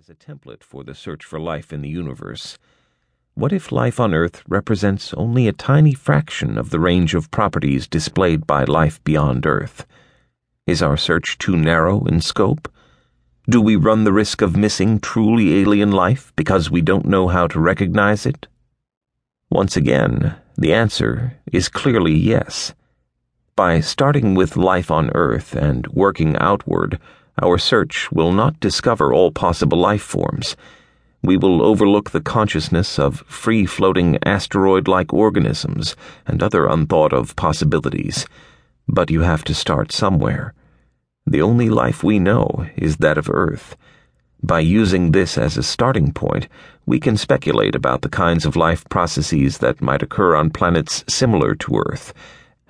as a template for the search for life in the universe. What if life on Earth represents only a tiny fraction of the range of properties displayed by life beyond Earth? Is our search too narrow in scope? Do we run the risk of missing truly alien life because we don't know how to recognize it? Once again, the answer is clearly yes. By starting with life on Earth and working outward, our search will not discover all possible life forms. We will overlook the consciousness of free floating asteroid like organisms and other unthought of possibilities. But you have to start somewhere. The only life we know is that of Earth. By using this as a starting point, we can speculate about the kinds of life processes that might occur on planets similar to Earth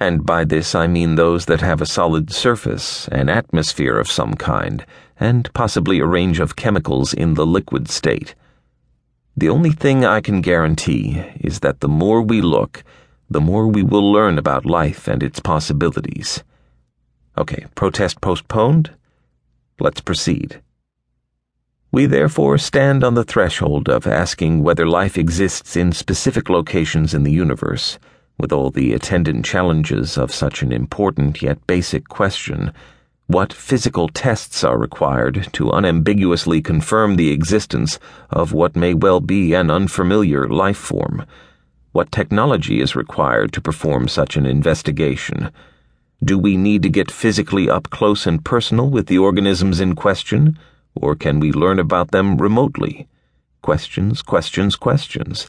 and by this I mean those that have a solid surface, an atmosphere of some kind, and possibly a range of chemicals in the liquid state. The only thing I can guarantee is that the more we look, the more we will learn about life and its possibilities. Okay, protest postponed? Let's proceed. We therefore stand on the threshold of asking whether life exists in specific locations in the universe with all the attendant challenges of such an important yet basic question, what physical tests are required to unambiguously confirm the existence of what may well be an unfamiliar life form? What technology is required to perform such an investigation? Do we need to get physically up close and personal with the organisms in question, or can we learn about them remotely? Questions, questions, questions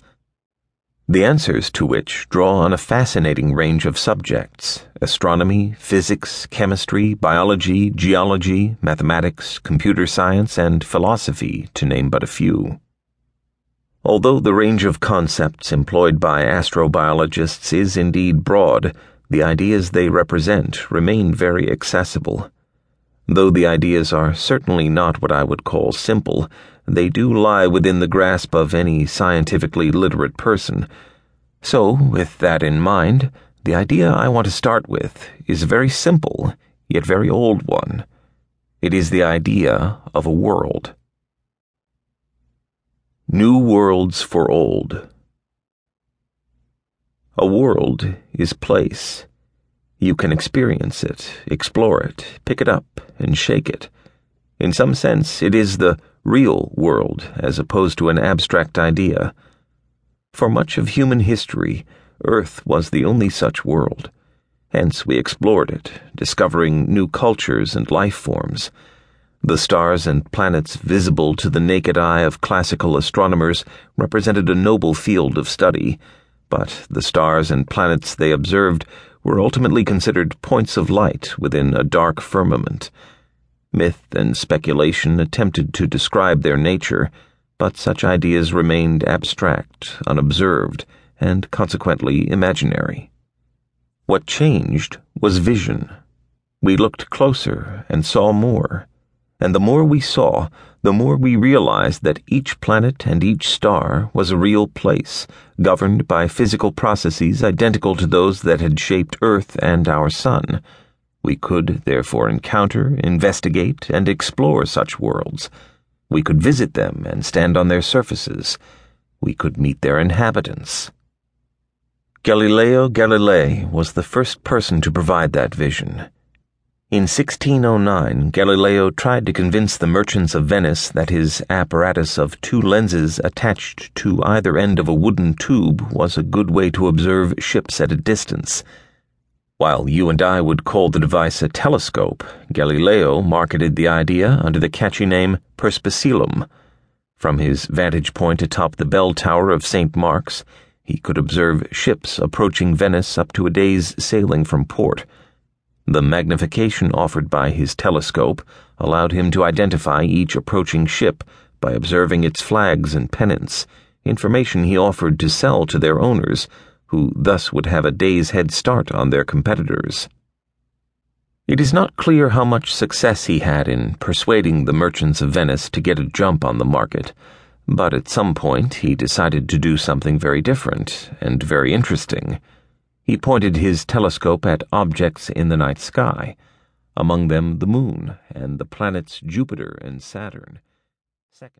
the answers to which draw on a fascinating range of subjects astronomy, physics, chemistry, biology, geology, mathematics, computer science, and philosophy, to name but a few. Although the range of concepts employed by astrobiologists is indeed broad, the ideas they represent remain very accessible. Though the ideas are certainly not what I would call simple, they do lie within the grasp of any scientifically literate person. So, with that in mind, the idea I want to start with is a very simple, yet very old one. It is the idea of a world. New Worlds for Old. A world is place. You can experience it, explore it, pick it up, and shake it. In some sense, it is the real world as opposed to an abstract idea. For much of human history, Earth was the only such world. Hence, we explored it, discovering new cultures and life forms. The stars and planets visible to the naked eye of classical astronomers represented a noble field of study, but the stars and planets they observed were ultimately considered points of light within a dark firmament. Myth and speculation attempted to describe their nature, but such ideas remained abstract, unobserved, and consequently imaginary. What changed was vision. We looked closer and saw more, and the more we saw, the more we realized that each planet and each star was a real place, governed by physical processes identical to those that had shaped Earth and our Sun. We could, therefore, encounter, investigate, and explore such worlds. We could visit them and stand on their surfaces. We could meet their inhabitants. Galileo Galilei was the first person to provide that vision. In 1609, Galileo tried to convince the merchants of Venice that his apparatus of two lenses attached to either end of a wooden tube was a good way to observe ships at a distance. While you and I would call the device a telescope, Galileo marketed the idea under the catchy name Perspicillum. From his vantage point atop the bell tower of St. Mark's, he could observe ships approaching Venice up to a day's sailing from port. The magnification offered by his telescope allowed him to identify each approaching ship by observing its flags and pennants, information he offered to sell to their owners who thus would have a day's head start on their competitors. It is not clear how much success he had in persuading the merchants of Venice to get a jump on the market, but at some point he decided to do something very different and very interesting. He pointed his telescope at objects in the night sky, among them the moon and the planets Jupiter and Saturn.